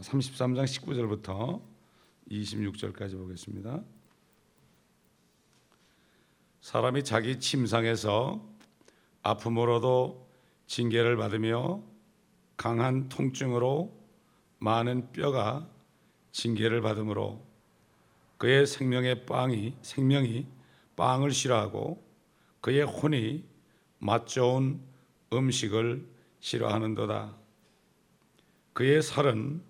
33장 19절부터 26절까지 보겠습니다. 사람이 자기 침상에서 아픔으로도 징계를 받으며 강한 통증으로 많은 뼈가 징계를 받으므로 그의 생명의 빵이 생명이 빵을 싫어하고 그의 혼이 맛 좋은 음식을 싫어하는도다. 그의 살은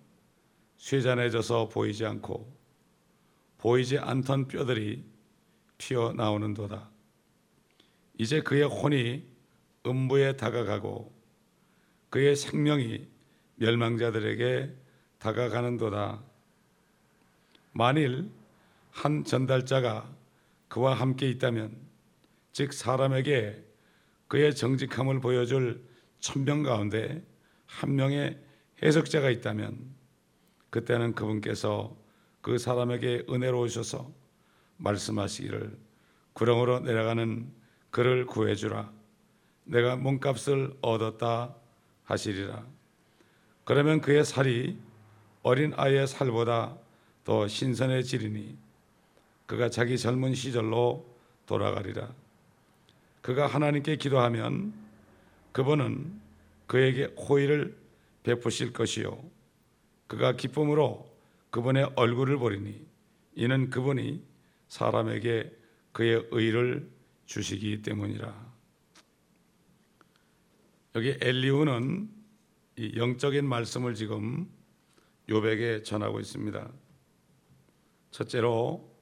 쇠잔해져서 보이지 않고 보이지 않던 뼈들이 튀어 나오는도다. 이제 그의 혼이 음부에 다가가고 그의 생명이 멸망자들에게 다가가는도다. 만일 한 전달자가 그와 함께 있다면, 즉 사람에게 그의 정직함을 보여줄 천명 가운데 한 명의 해석자가 있다면, 그때는 그분께서 그 사람에게 은혜로우셔서 말씀하시기를 구렁으로 내려가는 그를 구해주라. 내가 몸값을 얻었다 하시리라. 그러면 그의 살이 어린 아이의 살보다 더 신선해지리니 그가 자기 젊은 시절로 돌아가리라. 그가 하나님께 기도하면 그분은 그에게 호의를 베푸실 것이요. 그가 기쁨으로 그분의 얼굴을 보리니 이는 그분이 사람에게 그의 의를 주시기 때문이라. 여기 엘리우는 영적인 말씀을 지금 요백에 전하고 있습니다. 첫째로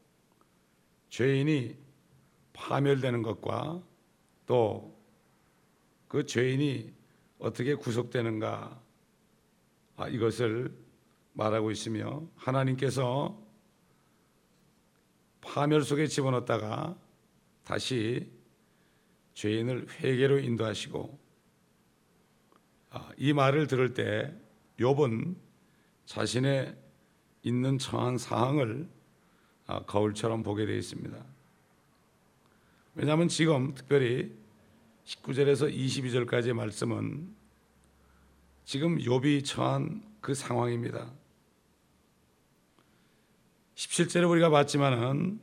죄인이 파멸되는 것과 또 그 죄인이 어떻게 구속되는가 아, 이것을 말하고 있으며 하나님께서 파멸 속에 집어넣었다가 다시 죄인을 회개로 인도하시고 아, 이 말을 들을 때 욥은 자신의 있는 처한 상황을 아, 거울처럼 보게 되어 있습니다. 왜냐하면 지금 특별히 19절에서 22절까지의 말씀은 지금 욥이 처한 그 상황입니다. 17절에 우리가 봤지만은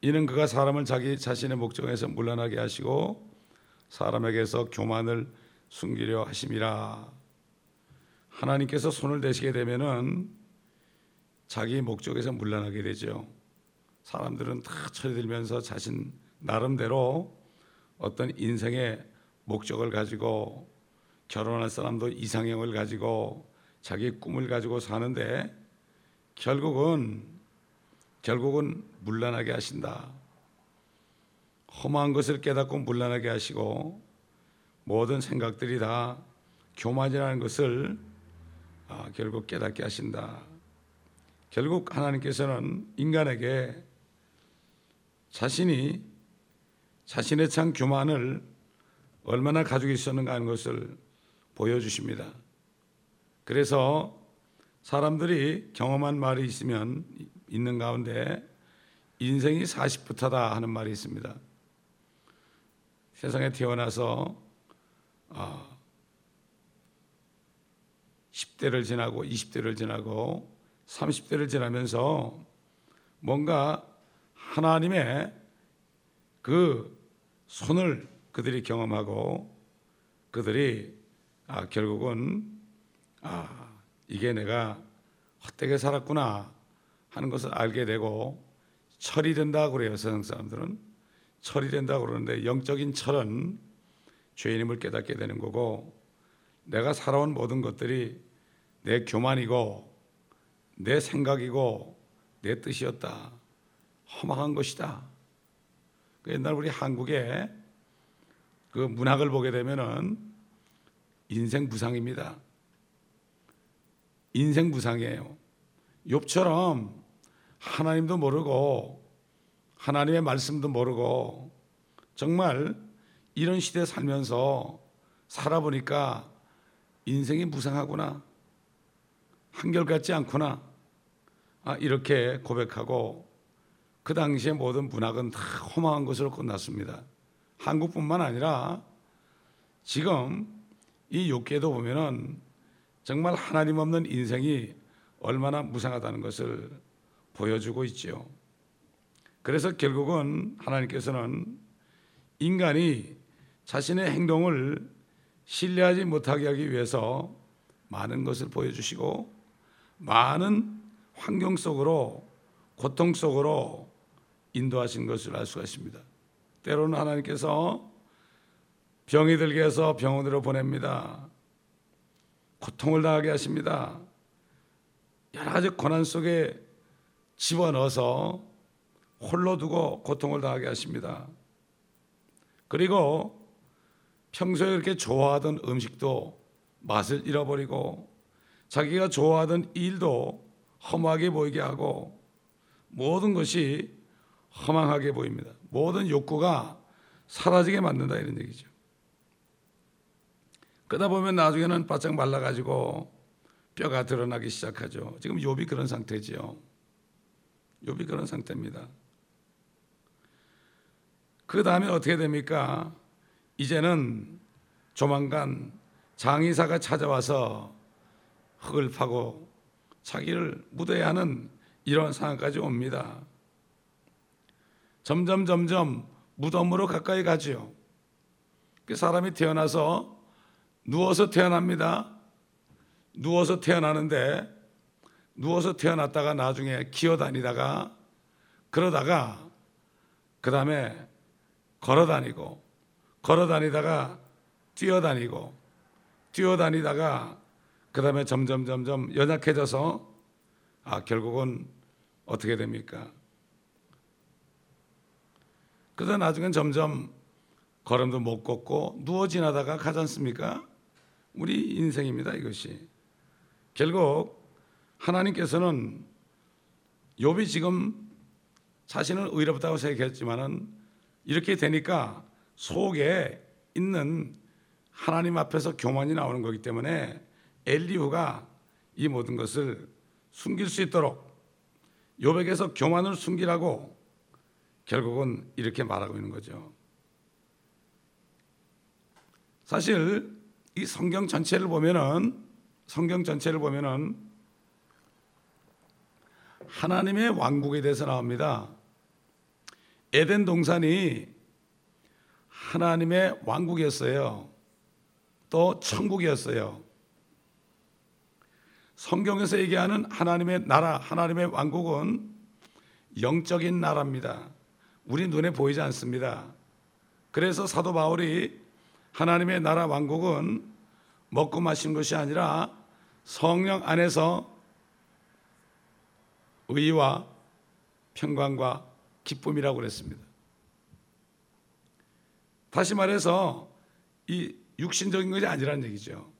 이는 그가 사람을 자기 자신의 목적에서 물러나게 하시고 사람에게서 교만을 숨기려 하심이라. 하나님께서 손을 대시게 되면은 자기 목적에서 물러나게 되죠. 사람들은 다 처리들면서 자신 나름대로 어떤 인생의 목적을 가지고 결혼할 사람도 이상형을 가지고 자기 꿈을 가지고 사는데 결국은 결국은 물러나게 하신다. 험한 것을 깨닫고 물러나게 하시고 모든 생각들이 다 교만이라는 것을 아, 결국 깨닫게 하신다. 결국 하나님께서는 인간에게 자신이 자신의 참 교만을 얼마나 가지고 있었는가 하는 것을 보여주십니다. 그래서 사람들이 경험한 말이 있으면 있는 가운데 인생이 40부터다 하는 말이 있습니다. 세상에 태어나서 아, 10대를 지나고 20대를 지나고 30대를 지나면서 뭔가 하나님의 그 손을 그들이 경험하고 그들이 아, 결국은 아, 이게 내가 헛되게 살았구나 하는 것을 알게 되고 철이 된다고 그래요 세상 사람들은. 철이 된다고 그러는데 영적인 철은 죄인임을 깨닫게 되는 거고 내가 살아온 모든 것들이 내 교만이고 내 생각이고 내 뜻이었다. 허망한 것이다. 그 옛날 우리 한국에 그 문학을 보게 되면은 인생 부상입니다. 인생 부상이에요. 욥처럼 하나님도 모르고 하나님의 말씀도 모르고 정말 이런 시대에 살면서 살아보니까 인생이 무상하구나. 한결같지 않구나. 아, 이렇게 고백하고 그 당시에 모든 문학은 다 허망한 것으로 끝났습니다. 한국뿐만 아니라 지금 이 욕계도 보면은 정말 하나님 없는 인생이 얼마나 무상하다는 것을 보여주고 있지요. 그래서 결국은 하나님께서는 인간이 자신의 행동을 신뢰하지 못하게 하기 위해서 많은 것을 보여주시고 많은 환경 속으로 고통 속으로 인도하신 것을 알 수가 있습니다. 때로는 하나님께서 병이 들게 해서 병원으로 보냅니다. 고통을 당하게 하십니다. 여러 가지 고난 속에 집어넣어서 홀로 두고 고통을 당하게 하십니다. 그리고 평소에 그렇게 좋아하던 음식도 맛을 잃어버리고 자기가 좋아하던 일도 험하게 보이게 하고 모든 것이 허망하게 보입니다. 모든 욕구가 사라지게 만든다 이런 얘기죠. 그러다 보면 나중에는 바짝 말라가지고 뼈가 드러나기 시작하죠. 지금 욥이 그런 상태지요. 욥이 그런 상태입니다. 그 다음에 어떻게 됩니까? 이제는 조만간 장의사가 찾아와서 흙을 파고 자기를 묻어야 하는 이런 상황까지 옵니다. 점점 점점 무덤으로 가까이 가지요. 그 사람이 태어나서 누워서 태어납니다. 누워서 태어나는데 누워서 태어났다가 나중에 기어 다니다가 그러다가 그 다음에 걸어 다니고 걸어 다니다가 뛰어 다니고 뛰어 다니다가 그 다음에 점점 점점 연약해져서 아 결국은 어떻게 됩니까? 그러다 나중엔 점점 걸음도 못 걷고 누워 지나다가 가지 않습니까? 우리 인생입니다 이것이 결국 하나님께서는 욥이 지금 자신은 의롭다고 생각했지만은 이렇게 되니까 속에 있는 하나님 앞에서 교만이 나오는 거기 때문에 엘리후가 이 모든 것을 숨길 수 있도록 욥에게서 교만을 숨기라고 결국은 이렇게 말하고 있는 거죠. 사실 이 성경 전체를 보면은 성경 전체를 보면은 하나님의 왕국에 대해서 나옵니다. 에덴 동산이 하나님의 왕국이었어요. 또 천국이었어요. 성경에서 얘기하는 하나님의 나라, 하나님의 왕국은 영적인 나라입니다. 우리 눈에 보이지 않습니다. 그래서 사도 바울이 하나님의 나라 왕국은 먹고 마신 것이 아니라 성령 안에서 의와 평강과 기쁨이라고 그랬습니다. 다시 말해서 이 육신적인 것이 아니라는 얘기죠.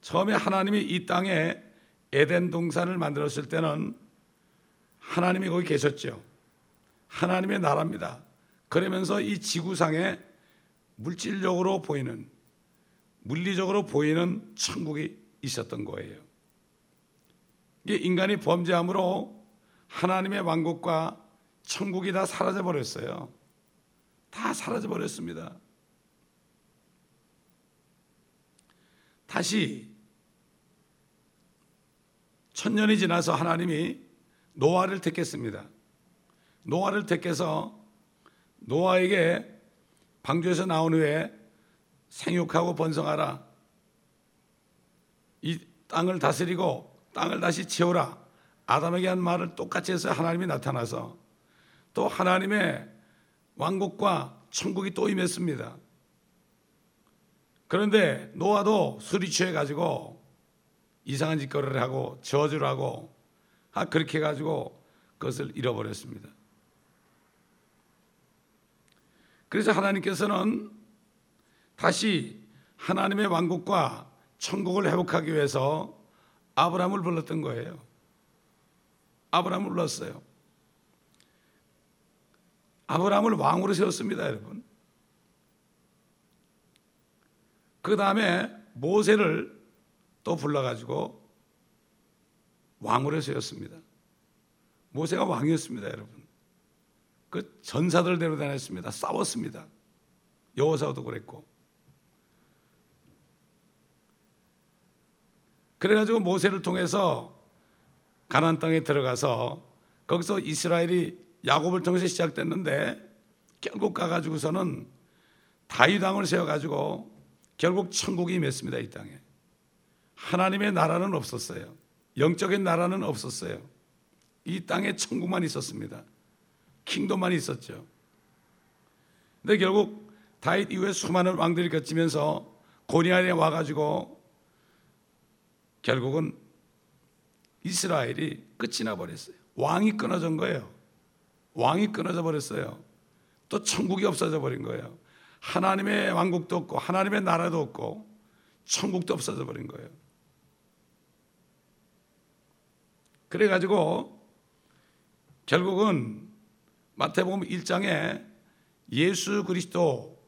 처음에 하나님이 이 땅에 에덴 동산을 만들었을 때는 하나님이 거기 계셨죠. 하나님의 나라입니다. 그러면서 이 지구상에 물질적으로 보이는 물리적으로 보이는 천국이 있었던 거예요. 이게 인간이 범죄함으로 하나님의 왕국과 천국이 다 사라져 버렸어요. 다 사라져 버렸습니다. 다시 천년이 지나서 하나님이 노아를 택했습니다. 노아를 택해서 노아에게 방주에서 나온 후에 생육하고 번성하라. 이 땅을 다스리고 땅을 다시 채우라. 아담에게 한 말을 똑같이 해서 하나님이 나타나서 또 하나님의 왕국과 천국이 또 임했습니다. 그런데 노아도 술이 취해 가지고 이상한 짓거리를 하고 저주를 하고 아 그렇게 해 가지고 그것을 잃어버렸습니다. 그래서 하나님께서는 다시 하나님의 왕국과 천국을 회복하기 위해서 아브라함을 불렀던 거예요. 아브라함을 불렀어요. 아브라함을 왕으로 세웠습니다, 여러분. 그 다음에 모세를 또 불러가지고 왕으로 세웠습니다. 모세가 왕이었습니다, 여러분. 그 전사들 대로 다녔습니다. 싸웠습니다. 여호사도 그랬고. 그래가지고 모세를 통해서 가나안 땅에 들어가서 거기서 이스라엘이 야곱을 통해서 시작됐는데 결국 가가지고서는 다윗 왕을 세워가지고 결국 천국이 임했습니다 이 땅에 하나님의 나라는 없었어요 영적인 나라는 없었어요 이 땅에 천국만 있었습니다 킹덤만 있었죠 근데 결국 다윗 이후에 수많은 왕들이 겹치면서 고니안에 와가지고 결국은 이스라엘이 끝이 나 버렸어요. 왕이 끊어진 거예요. 왕이 끊어져 버렸어요. 또 천국이 없어져 버린 거예요. 하나님의 왕국도 없고 하나님의 나라도 없고 천국도 없어져 버린 거예요. 그래 가지고 결국은 마태복음 1장에 예수 그리스도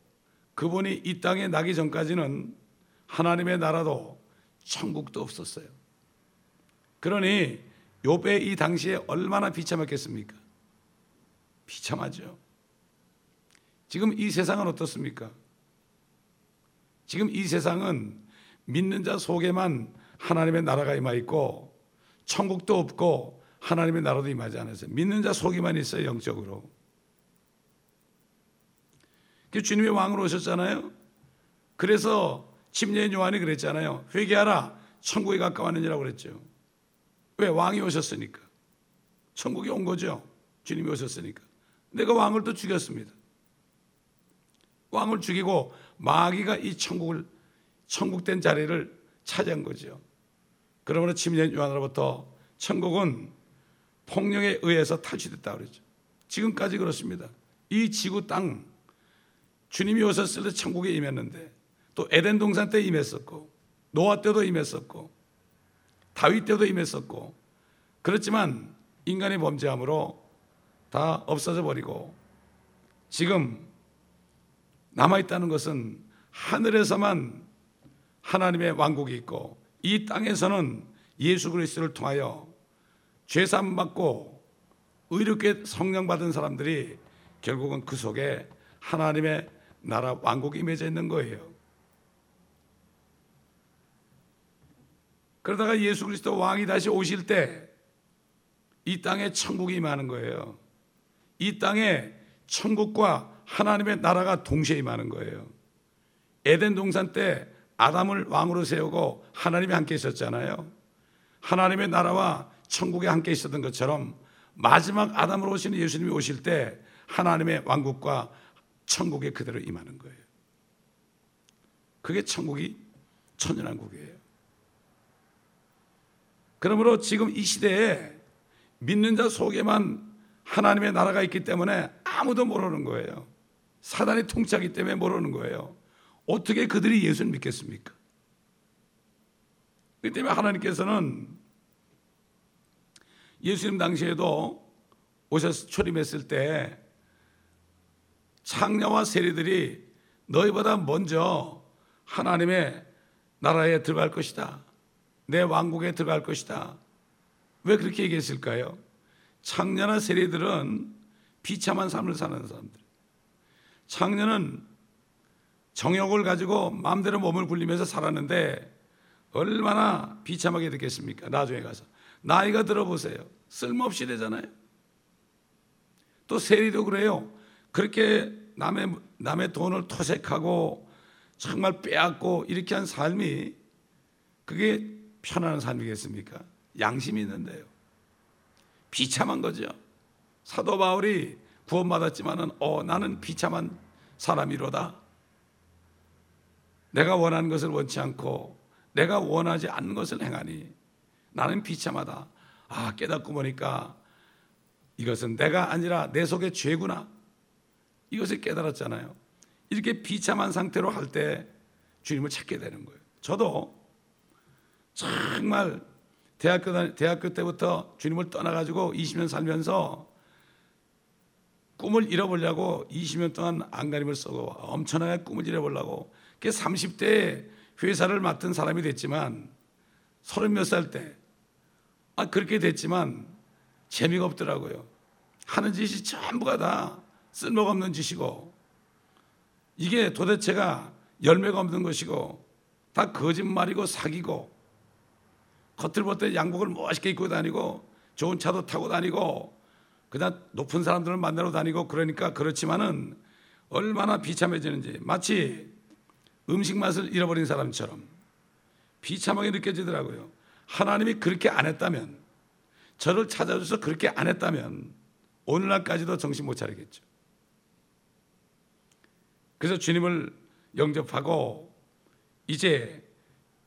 그분이 이 땅에 나기 전까지는 하나님의 나라도 천국도 없었어요. 그러니 요배 이 당시에 얼마나 비참했겠습니까? 비참하죠. 지금 이 세상은 어떻습니까? 지금 이 세상은 믿는 자 속에만 하나님의 나라가 임하 있고 천국도 없고 하나님의 나라도 임하지 않았어요. 믿는 자 속에만 있어요, 영적으로. 그 주님이 왕으로 오셨잖아요. 그래서 침례인 요한이 그랬잖아요. 회개하라. 천국에 가까웠느니라고 그랬죠. 왜? 왕이 오셨으니까. 천국에 온 거죠. 주님이 오셨으니까. 내가 왕을 또 죽였습니다. 왕을 죽이고 마귀가 이 천국을 천국된 자리를 차지한 거죠. 그러므로 침례 요한으로부터 천국은 폭력에 의해서 탈취됐다 그러죠. 지금까지 그렇습니다. 이 지구 땅 주님이 오셨을 때 천국에 임했는데 또 에덴 동산 때 임했었고 노아 때도 임했었고 다윗 때도 임했었고 그렇지만 인간의 범죄함으로 다 없어져 버리고 지금 남아 있다는 것은 하늘에서만 하나님의 왕국이 있고 이 땅에서는 예수 그리스도를 통하여 죄산 받고 의롭게 성령 받은 사람들이 결국은 그 속에 하나님의 나라 왕국이 임해져 있는 거예요. 그러다가 예수 그리스도 왕이 다시 오실 때 이 땅에 천국이 임하는 거예요. 이 땅에 천국과 하나님의 나라가 동시에 임하는 거예요. 에덴 동산 때 아담을 왕으로 세우고 하나님이 함께 있었잖아요. 하나님의 나라와 천국에 함께 있었던 것처럼 마지막 아담으로 오시는 예수님이 오실 때 하나님의 왕국과 천국에 그대로 임하는 거예요. 그게 천국이 천연왕국이에요. 그러므로 지금 이 시대에 믿는 자 속에만 하나님의 나라가 있기 때문에 아무도 모르는 거예요. 사단이 통치하기 때문에 모르는 거예요. 어떻게 그들이 예수를 믿겠습니까? 그 때문에 하나님께서는 예수님 당시에도 오셔서 초림했을 때 창녀와 세리들이 너희보다 먼저 하나님의 나라에 들어갈 것이다. 내 왕국에 들어갈 것이다. 왜 그렇게 얘기했을까요? 창녀나 세리들은 비참한 삶을 사는 사람들. 창녀는 정욕을 가지고 마음대로 몸을 굴리면서 살았는데 얼마나 비참하게 됐겠습니까? 나중에 가서. 나이가 들어보세요. 쓸모없이 되잖아요. 또 세리도 그래요. 그렇게 남의, 남의 돈을 토색하고 정말 빼앗고 이렇게 한 삶이 그게 편안한 삶이겠습니까? 양심이 있는데요. 비참한 거죠. 사도 바울이 구원받았지만은 어 나는 비참한 사람이로다. 내가 원하는 것을 원치 않고 내가 원하지 않는 것을 행하니 나는 비참하다. 아 깨닫고 보니까 이것은 내가 아니라 내 속의 죄구나. 이것을 깨달았잖아요. 이렇게 비참한 상태로 할 때 주님을 찾게 되는 거예요. 저도 정말 대학교, 대학교 때부터 주님을 떠나가지고 20년 살면서 꿈을 잃어보려고 20년 동안 안간힘을 쓰고 엄청나게 꿈을 잃어보려고 그 30대에 회사를 맡은 사람이 됐지만 서른 몇 살 때, 아, 그렇게 됐지만 재미가 없더라고요. 하는 짓이 전부가 다 쓸모가 없는 짓이고 이게 도대체가 열매가 없는 것이고 다 거짓말이고 사기고 겉을 볼때 양복을 멋있게 입고 다니고 좋은 차도 타고 다니고 그냥 높은 사람들을 만나러 다니고 그러니까 그렇지만은 얼마나 비참해지는지 마치 음식 맛을 잃어버린 사람처럼 비참하게 느껴지더라고요. 하나님이 그렇게 안 했다면 저를 찾아줘서 그렇게 안 했다면 오늘날까지도 정신 못 차리겠죠. 그래서 주님을 영접하고 이제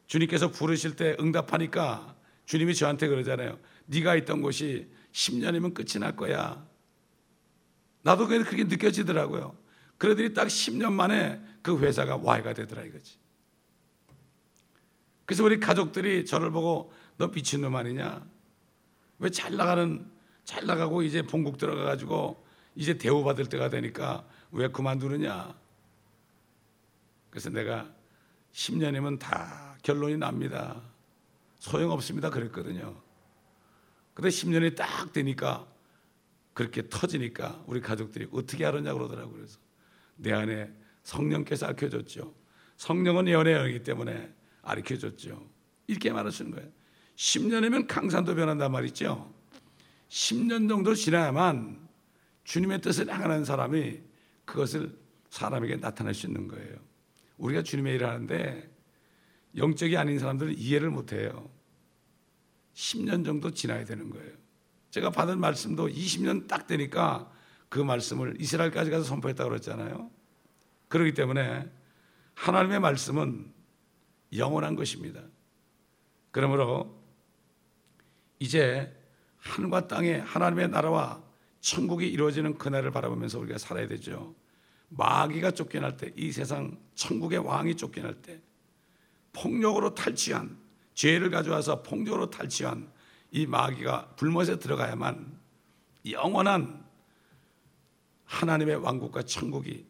주님께서 부르실 때 응답하니까 주님이 저한테 그러잖아요. 네가 있던 곳이 10년이면 끝이 날 거야. 나도 그렇게 느껴지더라고요. 그러더니 딱 10년 만에 그 회사가 와해가 되더라 이거지. 그래서 우리 가족들이 저를 보고 너 미친놈 아니냐? 왜 잘 나가는 잘 나가고 이제 본국 들어가 가지고 이제 대우받을 때가 되니까 왜 그만두느냐? 그래서 내가 10년이면 다 결론이 납니다. 소용없습니다. 그랬거든요. 근데 10년이 딱 되니까 그렇게 터지니까 우리 가족들이 어떻게 알았냐 그러더라고요. 그래서 내 안에 성령께서 알려줬죠. 성령은 연애이기 때문에 알려줬죠. 이렇게 말하시는 거예요. 10년이면 강산도 변한단 말이죠. 10년 정도 지나야만 주님의 뜻을 향하는 사람이 그것을 사람에게 나타낼 수 있는 거예요. 우리가 주님의 일을 하는데 영적이 아닌 사람들은 이해를 못 해요. 10년 정도 지나야 되는 거예요. 제가 받은 말씀도 20년 딱 되니까 그 말씀을 이스라엘까지 가서 선포했다고 그랬잖아요. 그렇기 때문에 하나님의 말씀은 영원한 것입니다. 그러므로 이제 하늘과 땅에 하나님의 나라와 천국이 이루어지는 그날을 바라보면서 우리가 살아야 되죠. 마귀가 쫓겨날 때, 이 세상 천국의 왕이 쫓겨날 때, 폭력으로 탈취한 죄를 가져와서 폭력으로 탈취한 이 마귀가 불못에 들어가야만 영원한 하나님의 왕국과 천국이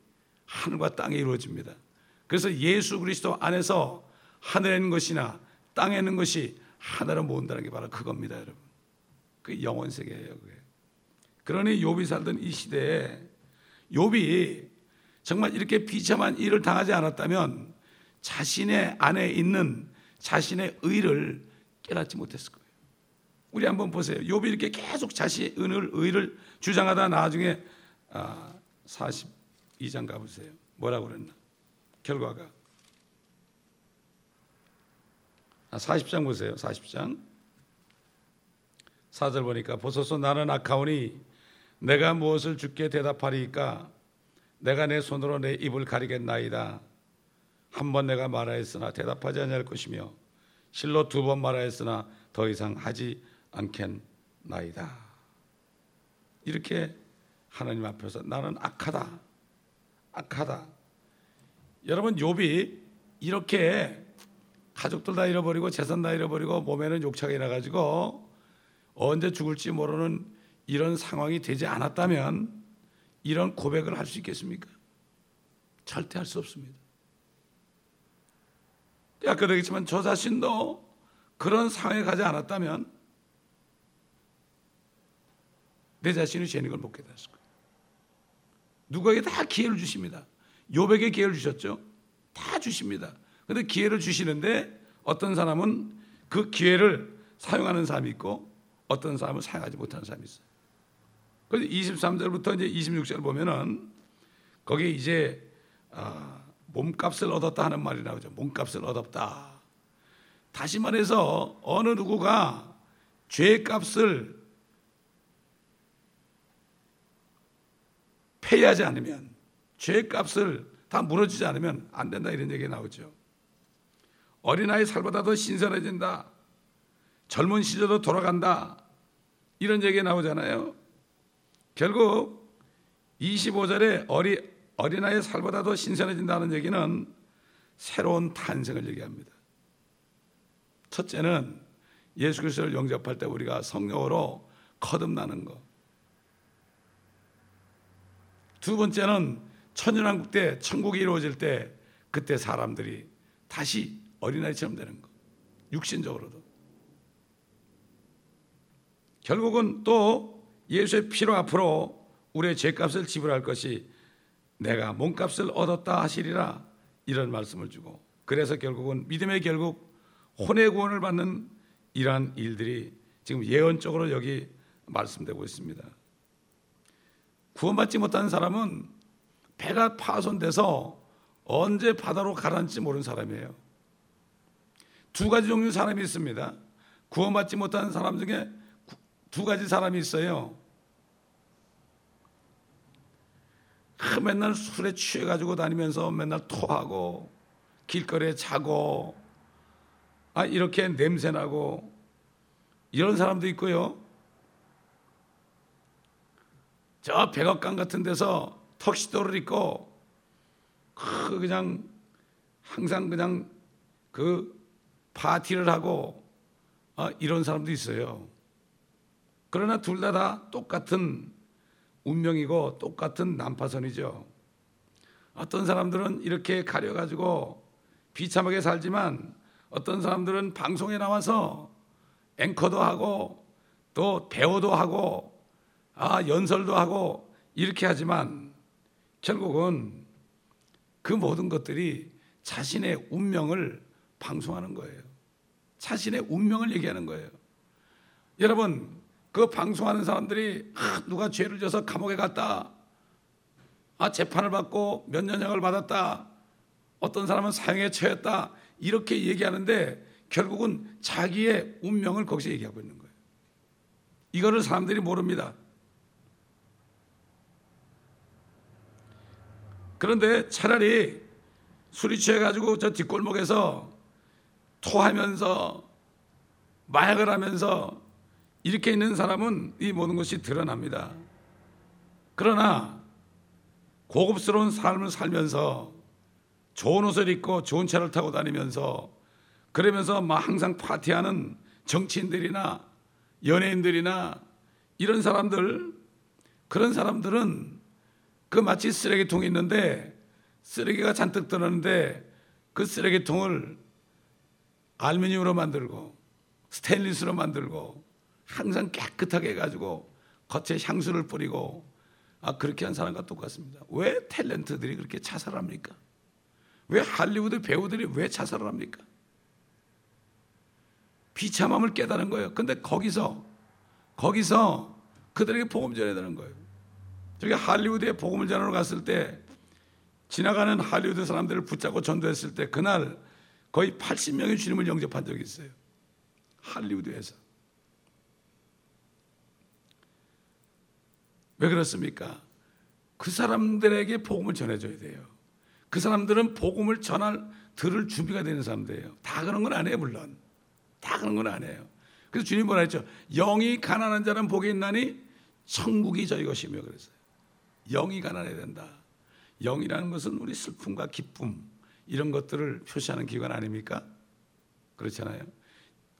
하늘과 땅에 이루어집니다. 그래서 예수 그리스도 안에서 하늘에 있는 것이나 땅에 있는 것이 하나로 모은다는 게 바로 그겁니다, 여러분. 그 영원 세계예요, 그게. 그러니 욥이 살던 이 시대에 욥이 정말 이렇게 비참한 일을 당하지 않았다면 자신의 안에 있는 자신의 의를 깨닫지 못했을 거예요. 우리 한번 보세요. 욥이 이렇게 계속 자신의 의를 주장하다 나중에 아, 42장 가보세요. 뭐라고 그랬나? 결과가. 아, 40장 보세요. 40장. 4절 보니까 보소서 나는 아카오니 내가 무엇을 주께 대답하리까 내가 내 손으로 내 입을 가리겠나이다. 한 번 내가 말하였으나 대답하지 않을 것이며 실로 두 번 말하였으나 더 이상 하지 않겠나이다. 이렇게 하나님 앞에서 나는 악하다. 악하다. 여러분 욥이 이렇게 가족들 다 잃어버리고 재산 다 잃어버리고 몸에는 욕창이 나가지고 언제 죽을지 모르는 이런 상황이 되지 않았다면 이런 고백을 할 수 있겠습니까? 절대 할 수 없습니다. 아까 그랬지만 저 자신도 그런 상황에 가지 않았다면 내 자신이 죄인 걸못 깨달았을 거예요. 누구에게 다 기회를 주십니다. 요백에 기회를 주셨죠. 다 주십니다. 근데 기회를 주시는데 어떤 사람은 그 기회를 사용하는 사람이 있고 어떤 사람은 사용하지 못하는 사람이 있어요. 그래서 23절부터 이제 26절 보면은 거기 이제 아, 몸값을 얻었다 하는 말이 나오죠. 몸값을 얻었다. 다시 말해서 어느 누구가 죄값을 폐하지 않으면 죄값을 다 물어주지 않으면 안 된다 이런 얘기가 나오죠. 어린아이 살보다 더 신선해진다. 젊은 시절로 돌아간다. 이런 얘기가 나오잖아요. 결국 25절에 어리, 어린아이 살보다 더 신선해진다는 얘기는 새로운 탄생을 얘기합니다. 첫째는 예수 그리스도를 영접할 때 우리가 성령으로 거듭나는 것. 두 번째는 천연왕국 때 천국이 이루어질 때 그때 사람들이 다시 어린아이처럼 되는 것. 육신적으로도. 결국은 또 예수의 피로 앞으로 우리의 죄값을 지불할 것이 내가 몸값을 얻었다 하시리라 이런 말씀을 주고 그래서 결국은 믿음의 결국 혼의 구원을 받는 이러한 일들이 지금 예언적으로 여기 말씀되고 있습니다. 구원받지 못한 사람은 배가 파손돼서 언제 바다로 가라앉지 모르는 사람이에요. 두 가지 종류 사람이 있습니다. 구원받지 못한 사람 중에 두 가지 사람이 있어요. 맨날 술에 취해가지고 다니면서 맨날 토하고 길거리에 자고 아 이렇게 냄새나고 이런 사람도 있고요. 저 백악관 같은 데서 턱시도를 입고 그 그냥 항상 그냥 그 파티를 하고 아, 이런 사람도 있어요. 그러나 둘 다 다 똑같은 운명이고 똑같은 난파선이죠. 어떤 사람들은 이렇게 가려가지고 비참하게 살지만 어떤 사람들은 방송에 나와서 앵커도 하고 또 배우도 하고 아 연설도 하고 이렇게 하지만 결국은 그 모든 것들이 자신의 운명을 방송하는 거예요. 자신의 운명을 얘기하는 거예요. 여러분 그 방송하는 사람들이 아, 누가 죄를 져서 감옥에 갔다. 아 재판을 받고 몇 년형을 받았다. 어떤 사람은 사형에 처했다. 이렇게 얘기하는데 결국은 자기의 운명을 거기서 얘기하고 있는 거예요. 이거를 사람들이 모릅니다. 그런데 차라리 술이 취해가지고 저 뒷골목에서 토하면서 마약을 하면서 이렇게 있는 사람은 이 모든 것이 드러납니다. 그러나 고급스러운 삶을 살면서 좋은 옷을 입고 좋은 차를 타고 다니면서 그러면서 막 항상 파티하는 정치인들이나 연예인들이나 이런 사람들 그런 사람들은 그 마치 쓰레기통이 있는데 쓰레기가 잔뜩 들었는데 그 쓰레기통을 알루미늄으로 만들고 스테인리스로 만들고 항상 깨끗하게 해가지고 겉에 향수를 뿌리고 아 그렇게 한 사람과 똑같습니다. 왜 탤런트들이 그렇게 자살합니까? 왜 할리우드 배우들이 왜 자살을 합니까? 비참함을 깨달은 거예요. 근데 거기서 거기서 그들에게 복음 전해야 되는 거예요. 저기 할리우드에 복음을 전하러 갔을 때 지나가는 할리우드 사람들을 붙잡고 전도했을 때 그날 거의 80명의 주님을 영접한 적이 있어요. 할리우드에서. 왜 그렇습니까? 그 사람들에게 복음을 전해줘야 돼요. 그 사람들은 복음을 전할 들을 준비가 되는 사람들이에요. 다 그런 건 아니에요, 물론. 다 그런 건 아니에요. 그래서 주님 뭐라 했죠? 영이 가난한 자는 복이 있나니 천국이 저희 것이며 그랬어요. 영이 가난해야 된다. 영이라는 것은 우리 슬픔과 기쁨 이런 것들을 표시하는 기관 아닙니까? 그렇잖아요.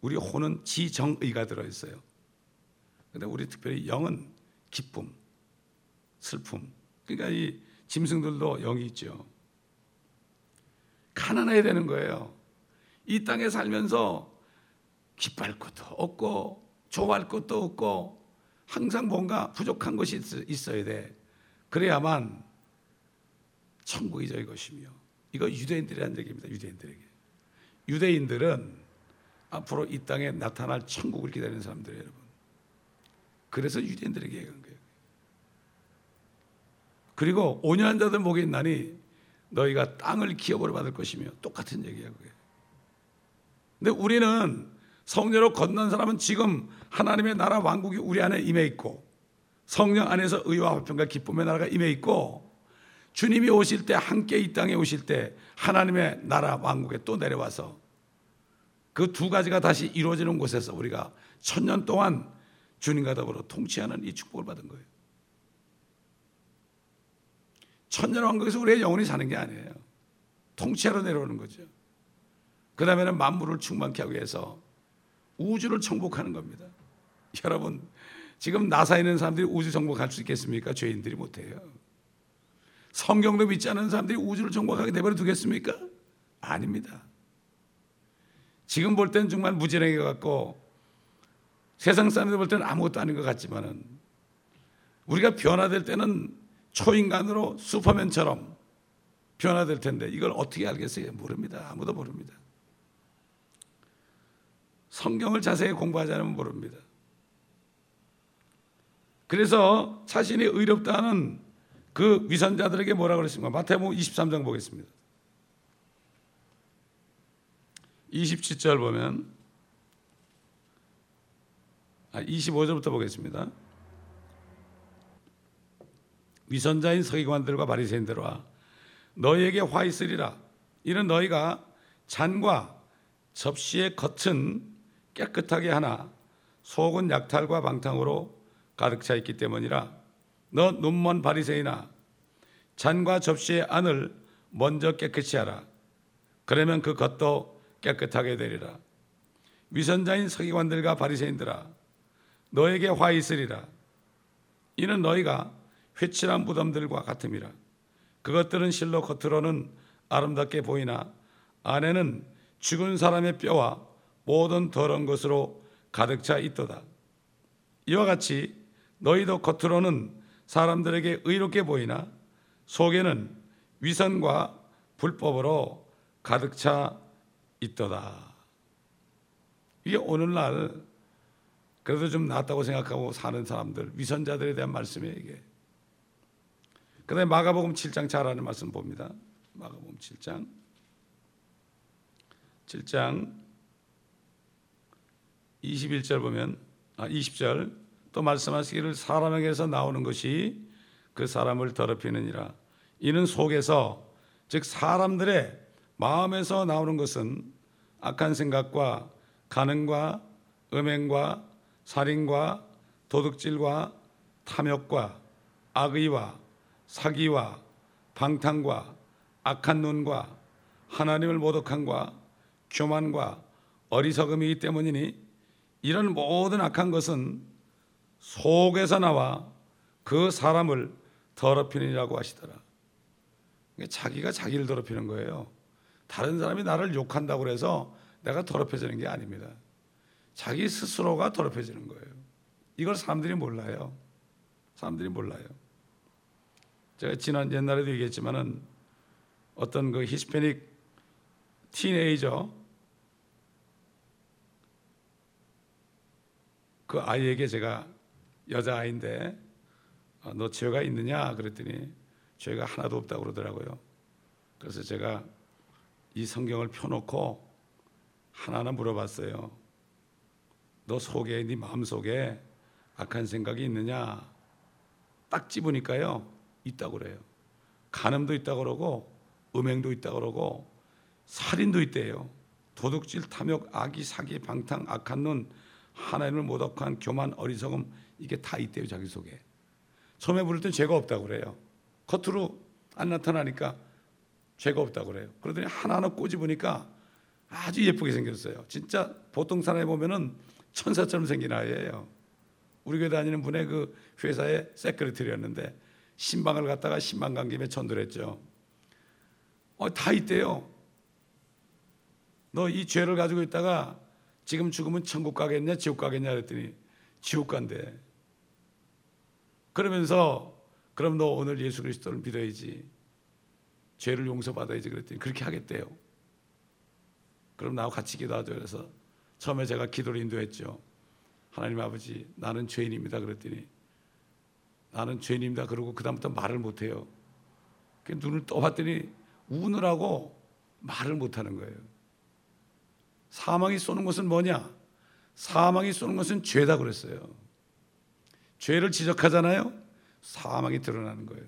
우리 혼은 지정의가 들어 있어요. 근데 우리 특별히 영은 기쁨, 슬픔. 그러니까 이 짐승들도 영이 있죠. 가난해야 되는 거예요. 이 땅에 살면서 기뻐할 것도 없고 좋아할 것도 없고 항상 뭔가 부족한 것이 있어야 돼. 그래야만 천국이 저희 것이며 이거 유대인들이 한 얘기입니다. 유대인들에게. 유대인들은 앞으로 이 땅에 나타날 천국을 기다리는 사람들이에요, 여러분. 그래서 유대인들에게 얘기한 거예요. 그리고 온유한 자들 목에 있나니 너희가 땅을 기업으로 받을 것이며 똑같은 얘기야 그게. 근데 우리는 성녀로 건넌 사람은 지금 하나님의 나라 왕국이 우리 안에 임해 있고 성령 안에서 의와 화평과 기쁨의 나라가 임해 있고 주님이 오실 때 함께 이 땅에 오실 때 하나님의 나라 왕국에 또 내려와서 그 두 가지가 다시 이루어지는 곳에서 우리가 천년 동안 주님과 더불어 통치하는 이 축복을 받은 거예요. 천년 왕국에서 우리의 영혼이 사는 게 아니에요. 통치하러 내려오는 거죠. 그 다음에는 만물을 충만케 하기 위해서 우주를 정복하는 겁니다. 여러분, 지금 나사에 있는 사람들이 우주 정복할 수 있겠습니까? 죄인들이 못해요. 성경도 믿지 않는 사람들이 우주를 정복하게 내버려 두겠습니까? 아닙니다. 지금 볼 때는 정말 무지랭이 같고 세상 사람들 볼 때는 아무것도 아닌 것 같지만은 우리가 변화될 때는 초인간으로 슈퍼맨처럼 변화될 텐데 이걸 어떻게 알겠어요? 모릅니다. 아무도 모릅니다. 성경을 자세히 공부하지 않으면 모릅니다. 그래서 자신이 의롭다는 그 위선자들에게 뭐라 그랬습니까? 마태복음 23장 보겠습니다. 27절 보면 아, 25절부터 보겠습니다. 위선자인 서기관들과 바리새인들과 너희에게 화 있으리라. 이는 너희가 잔과 접시의 겉은 깨끗하게 하나 속은 약탈과 방탕으로 가득 차 있기 때문이라. 너 눈먼 바리새인아 잔과 접시의 안을 먼저 깨끗이 하라. 그러면 그 겉도 깨끗하게 되리라. 위선자인 서기관들과 바리새인들아 너에게 화 있으리라. 이는 너희가 회칠한 무덤들과 같음이라. 그것들은 실로 겉으로는 아름답게 보이나 안에는 죽은 사람의 뼈와 모든 더러운 것으로 가득 차 있도다. 이와 같이 너희도 겉으로는 사람들에게 의롭게 보이나 속에는 위선과 불법으로 가득 차 있도다. 이게 오늘날 그래도 좀 낫다고 생각하고 사는 사람들, 위선자들에 대한 말씀이에요, 이게. 그 다음에 마가복음 7장 잘하는 말씀 봅니다. 마가복음 7장. 7장 21절 보면, 아, 20절. 또 말씀하시기를 사람에게서 나오는 것이 그 사람을 더럽히느니라. 이는 속에서, 즉 사람들의 마음에서 나오는 것은 악한 생각과 가능과 음행과 살인과 도둑질과 탐욕과 악의와 사기와 방탕과 악한 눈과 하나님을 모독함과 교만과 어리석음이기 때문이니 이런 모든 악한 것은 속에서 나와 그 사람을 더럽히느라고 하시더라. 자기가 자기를 더럽히는 거예요. 다른 사람이 나를 욕한다고 해서 내가 더럽혀지는 게 아닙니다. 자기 스스로가 더럽혀지는 거예요. 이걸 사람들이 몰라요. 사람들이 몰라요. 제가 지난 옛날에도 얘기했지만은 어떤 그 히스패닉 티네이저 그 아이에게 제가 여자 아이인데 어, 너 죄가 있느냐 그랬더니 죄가 하나도 없다고 그러더라고요. 그래서 제가 이 성경을 펴놓고 하나하나 물어봤어요. 너 속에 네 마음 속에 악한 생각이 있느냐? 딱 집으니까요 있다고 그래요. 간음도 있다고 그러고 음행도 있다고 그러고 살인도 있대요. 도둑질, 탐욕, 악의, 사기, 방탕, 악한 눈, 하나님을 모독한 교만, 어리석음 이게 다 있대요 자기 속에. 처음에 부를 땐 죄가 없다고 그래요. 겉으로 안 나타나니까 죄가 없다고 그래요. 그러더니 하나하나 꼬집으니까 아주 예쁘게 생겼어요. 진짜 보통 사람이 보면은 천사처럼 생긴 아이예요. 우리 교회 다니는 분의 그 회사의 세크리터리였는데 신방을 갖다가 신방 간 김에 전도를 했죠. 어, 다 있대요. 너 이 죄를 가지고 있다가 지금 죽으면 천국 가겠냐, 지옥 가겠냐 그랬더니 지옥 간대. 그러면서 그럼 너 오늘 예수 그리스도를 믿어야지. 죄를 용서받아야지 그랬더니 그렇게 하겠대요. 그럼 나하고 같이 기도하죠. 그래서 처음에 제가 기도를 인도했죠. 하나님 아버지, 나는 죄인입니다. 그랬더니 나는 죄인입니다. 그러고 그다음부터 말을 못해요. 눈을 떠봤더니 우느라고 말을 못하는 거예요. 사망이 쏘는 것은 뭐냐? 사망이 쏘는 것은 죄다 그랬어요. 죄를 지적하잖아요. 사망이 드러나는 거예요.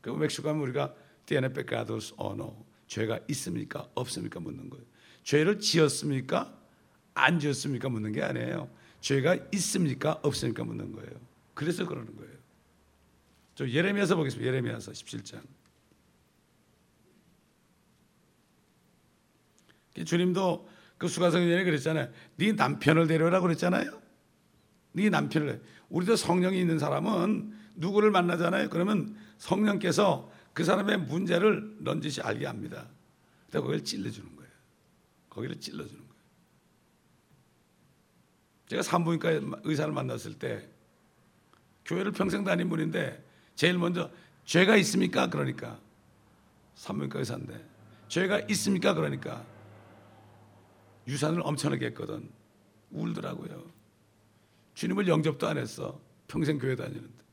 그 멕시코 가면 우리가 tiene pecados no. 죄가 있습니까? 없습니까? 묻는 거예요. 죄를 지었습니까? 안 지었습니까? 묻는 게 아니에요. 죄가 있습니까? 없습니까? 묻는 거예요. 그래서 그러는 거예요. 저 예레미야서 보겠습니다. 예레미야서 17장. 주님도 그 수가성전에 그랬잖아요. 네 남편을 데려라 그랬잖아요. 네 남편을 우리도 성령이 있는 사람은 누구를 만나잖아요. 그러면 성령께서 그 사람의 문제를 넌지시 알게 합니다. 그래서 거기를 찔러주는 거예요. 거기를 찔러주는 거예요. 제가 산부인과 의사를 만났을 때 교회를 평생 다닌 분인데 제일 먼저 죄가 있습니까? 그러니까 산부인과 의사인데 죄가 있습니까? 그러니까 유산을 엄청나게 했거든. 울더라고요. 주님을 영접도 안 했어. 평생 교회 다니는데.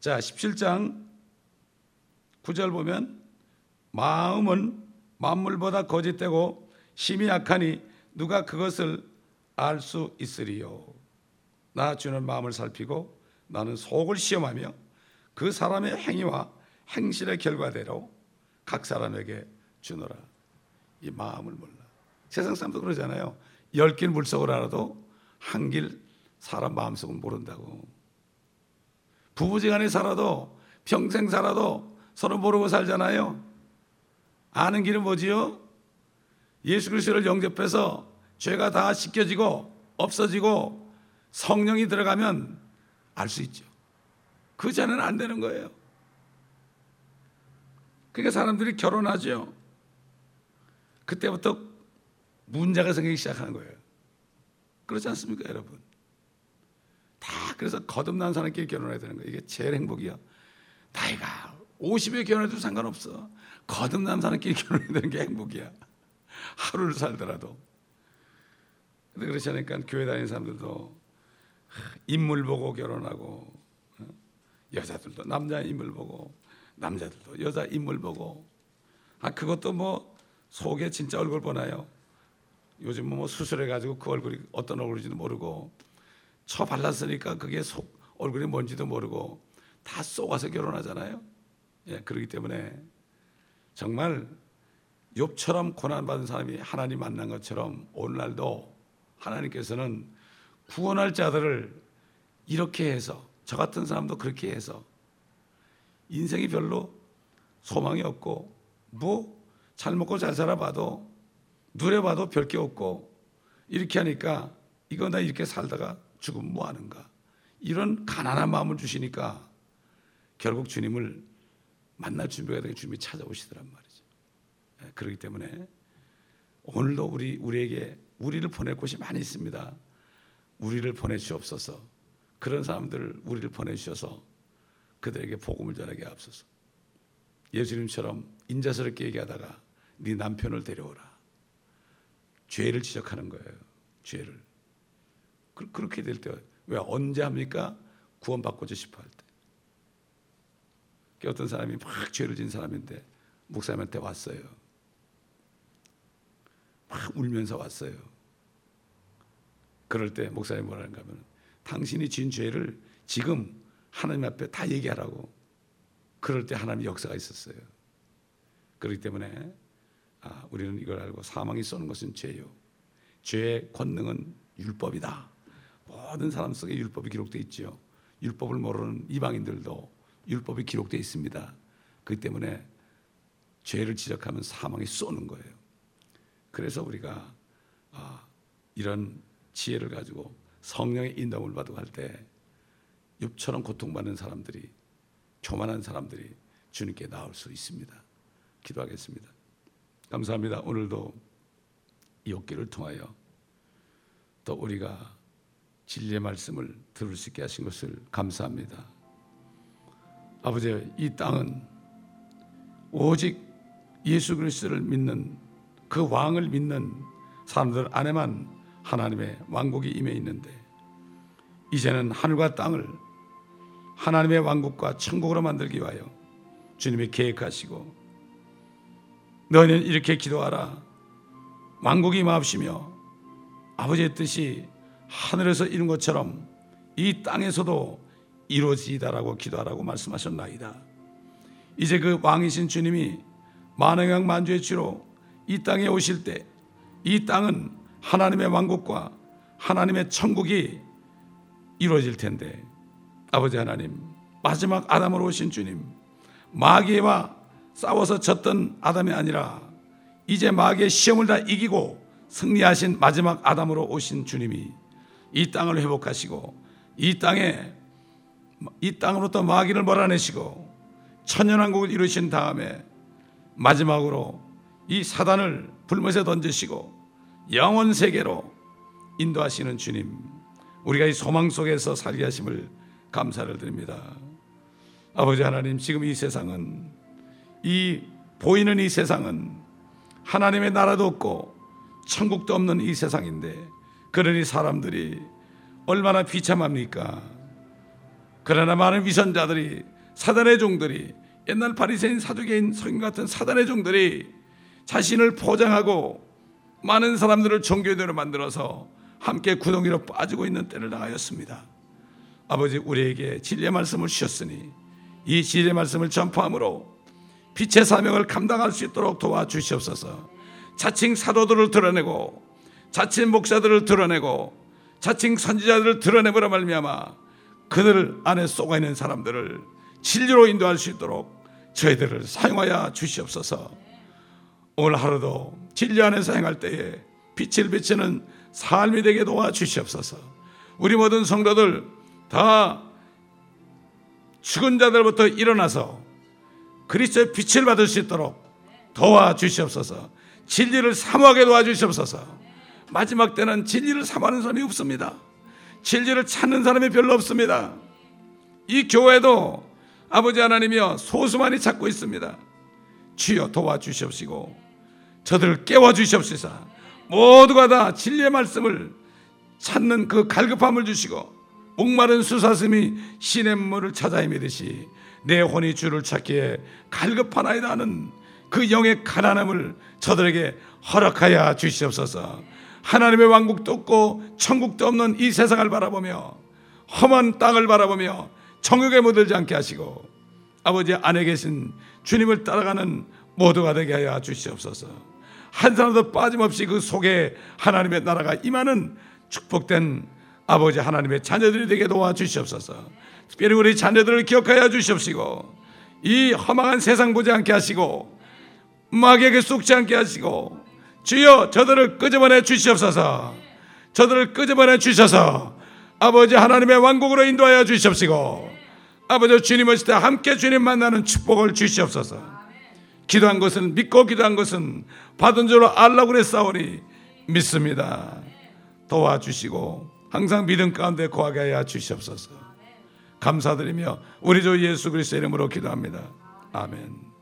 자, 17장 9절 보면 마음은 만물보다 거짓되고 심히 약하니 누가 그것을 알 수 있으리요. 나 주는 마음을 살피고 나는 속을 시험하며 그 사람의 행위와 행실의 결과대로 각 사람에게 주노라. 이 마음을 몰라. 세상 사람도 그러잖아요. 열 길 물속을 알아도 한 길 사람 마음속은 모른다고. 부부지간에 살아도 평생 살아도 서로 모르고 살잖아요. 아는 길은 뭐지요? 예수 그리스도를 영접해서 죄가 다 씻겨지고 없어지고 성령이 들어가면 알 수 있죠. 그 전에는 안 되는 거예요. 그러니까 사람들이 결혼하죠. 그때부터 문제가 생기기 시작하는 거예요. 그렇지 않습니까, 여러분? 다 그래서 거듭난 사람끼리 결혼해야 되는 거예요. 이게 제일 행복이야. 나이가 50에 결혼해도 상관없어. 거듭난 사람끼리 결혼해야 되는 게 행복이야. 하루를 살더라도. 근데 그렇지 않으니까 교회 다니는 사람들도 인물 보고 결혼하고 어? 여자들도 남자 인물 보고 남자들도 여자 인물 보고 아 그것도 뭐 속에 진짜 얼굴 보나요? 요즘 뭐 수술해 가지고 그 얼굴이 어떤 얼굴인지도 모르고 처 발랐으니까 그게 속 얼굴이 뭔지도 모르고 다 쏘아서 결혼하잖아요. 예, 그렇기 때문에 정말 욥처럼 고난 받은 사람이 하나님 만난 것처럼 오늘날도 하나님께서는 구원할 자들을 이렇게 해서 저 같은 사람도 그렇게 해서 인생이 별로 소망이 없고 뭐 잘 먹고 잘 살아봐도 누려 봐도 별 게 없고 이렇게 하니까 이거 나 이렇게 살다가 죽으면 뭐 하는가 이런 가난한 마음을 주시니까 결국 주님을 만날 준비가 되게 주님이 찾아오시더란 말이죠. 예, 그렇기 때문에 오늘도 우리 우리에게 우리를 보낼 곳이 많이 있습니다. 우리를 보내주옵소서. 그런 사람들을 우리를 보내주셔서 그들에게 복음을 전하게 앞서서 예수님처럼 인자스럽게 얘기하다가 네 남편을 데려오라. 죄를 지적하는 거예요. 죄를. 그, 그렇게 될 때 왜 언제 합니까? 구원받고자 싶어 할 때. 어떤 사람이 막 죄를 진 사람인데 목사님한테 왔어요. 막 울면서 왔어요. 그럴 때 목사님 뭐라는가 하면 당신이 진 죄를 지금 하나님 앞에 다 얘기하라고. 그럴 때 하나님 역사가 있었어요. 그렇기 때문에 아, 우리는 이걸 알고 사망이 쏘는 것은 죄요. 죄의 권능은 율법이다. 모든 사람 속에 율법이 기록되어 있죠. 율법을 모르는 이방인들도 율법이 기록되어 있습니다. 그렇기 때문에 죄를 지적하면 사망이 쏘는 거예요. 그래서 우리가 아, 이런 지혜를 가지고 성령의 인도을 받고 할 때 욥처럼 고통받는 사람들이 교만한 사람들이 주님께 나올 수 있습니다. 기도하겠습니다. 감사합니다. 오늘도 이 욥기를 통하여 또 우리가 진리의 말씀을 들을 수 있게 하신 것을 감사합니다. 아버지, 이 땅은 오직 예수 그리스도를 믿는 그 왕을 믿는 사람들 안에만 하나님의 왕국이 임해 있는데 이제는 하늘과 땅을 하나님의 왕국과 천국으로 만들기 위하여 주님이 계획하시고 너희는 이렇게 기도하라 왕국이 임하시며 아버지의 뜻이 하늘에서 이룬 것처럼 이 땅에서도 이루어지다라고 기도하라고 말씀하셨나이다. 이제 그 왕이신 주님이 만왕양 만주의 주로 이 땅에 오실 때 이 땅은 하나님의 왕국과 하나님의 천국이 이루어질 텐데 아버지 하나님 마지막 아담으로 오신 주님 마귀와 싸워서 졌던 아담이 아니라 이제 마귀의 시험을 다 이기고 승리하신 마지막 아담으로 오신 주님이 이 땅을 회복하시고 이 땅에 이 땅으로부터 마귀를 몰아내시고 천연왕국을 이루신 다음에 마지막으로 이 사단을 불못에 던지시고 영원 세계로 인도하시는 주님 우리가 이 소망 속에서 살게 하심을 감사를 드립니다. 아버지 하나님 지금 이 세상은 이 보이는 이 세상은 하나님의 나라도 없고 천국도 없는 이 세상인데 그러니 사람들이 얼마나 비참합니까? 그러나 많은 위선자들이 사단의 종들이 옛날 바리새인 사두개인 성인 같은 사단의 종들이 자신을 포장하고 많은 사람들을 종교인으로 만들어서 함께 구덩이로 빠지고 있는 때를 당하였습니다. 아버지 우리에게 진리의 말씀을 주셨으니 이 진리의 말씀을 전파함으로 빛의 사명을 감당할 수 있도록 도와주시옵소서. 자칭 사도들을 드러내고 자칭 목사들을 드러내고 자칭 선지자들을 드러내보라 말미암아 그들 안에 쏘가 있는 사람들을 진리로 인도할 수 있도록 저희들을 사용하여 주시옵소서. 오늘 하루도 진리 안에서 행할 때에 빛을 비치는 삶이 되게 도와 주시옵소서. 우리 모든 성도들 다 죽은 자들부터 일어나서 그리스도의 빛을 받을 수 있도록 도와 주시옵소서. 진리를 사모하게 도와 주시옵소서. 마지막 때는 진리를 사모하는 사람이 없습니다. 진리를 찾는 사람이 별로 없습니다. 이 교회도 아버지 하나님이여 소수만이 찾고 있습니다. 주여 도와주시옵시고 저들을 깨워주시옵소서. 모두가 다 진리의 말씀을 찾는 그 갈급함을 주시고 목마른 수사슴이 신의 물을 찾아 헤매듯이 내 혼이 주를 찾기에 갈급하나이다 하는 그 영의 가난함을 저들에게 허락하여 주시옵소서. 하나님의 왕국도 없고 천국도 없는 이 세상을 바라보며 험한 땅을 바라보며 정욕에 묻들지 않게 하시고 아버지 안에 계신 주님을 따라가는 모두가 되게 하여 주시옵소서. 한 사람도 빠짐없이 그 속에 하나님의 나라가 임하는 축복된 아버지 하나님의 자녀들이 되게 도와 주시옵소서. 특별히 우리 자녀들을 기억하여 주시옵시고 이 허망한 세상 보지 않게 하시고 마귀에게 속지 않게 하시고 주여 저들을 끄집어내 주시옵소서. 저들을 끄집어내 주셔서 아버지 하나님의 왕국으로 인도하여 주시옵시고 아버지 주님 오실 때 함께 주님 만나는 축복을 주시옵소서. 기도한 것은 믿고 기도한 것은 받은 줄로 알라고 그랬사오니 믿습니다. 도와주시고 항상 믿음 가운데 거하게 하여 주시옵소서. 감사드리며 우리 주 예수 그리스도 이름으로 기도합니다. 아멘.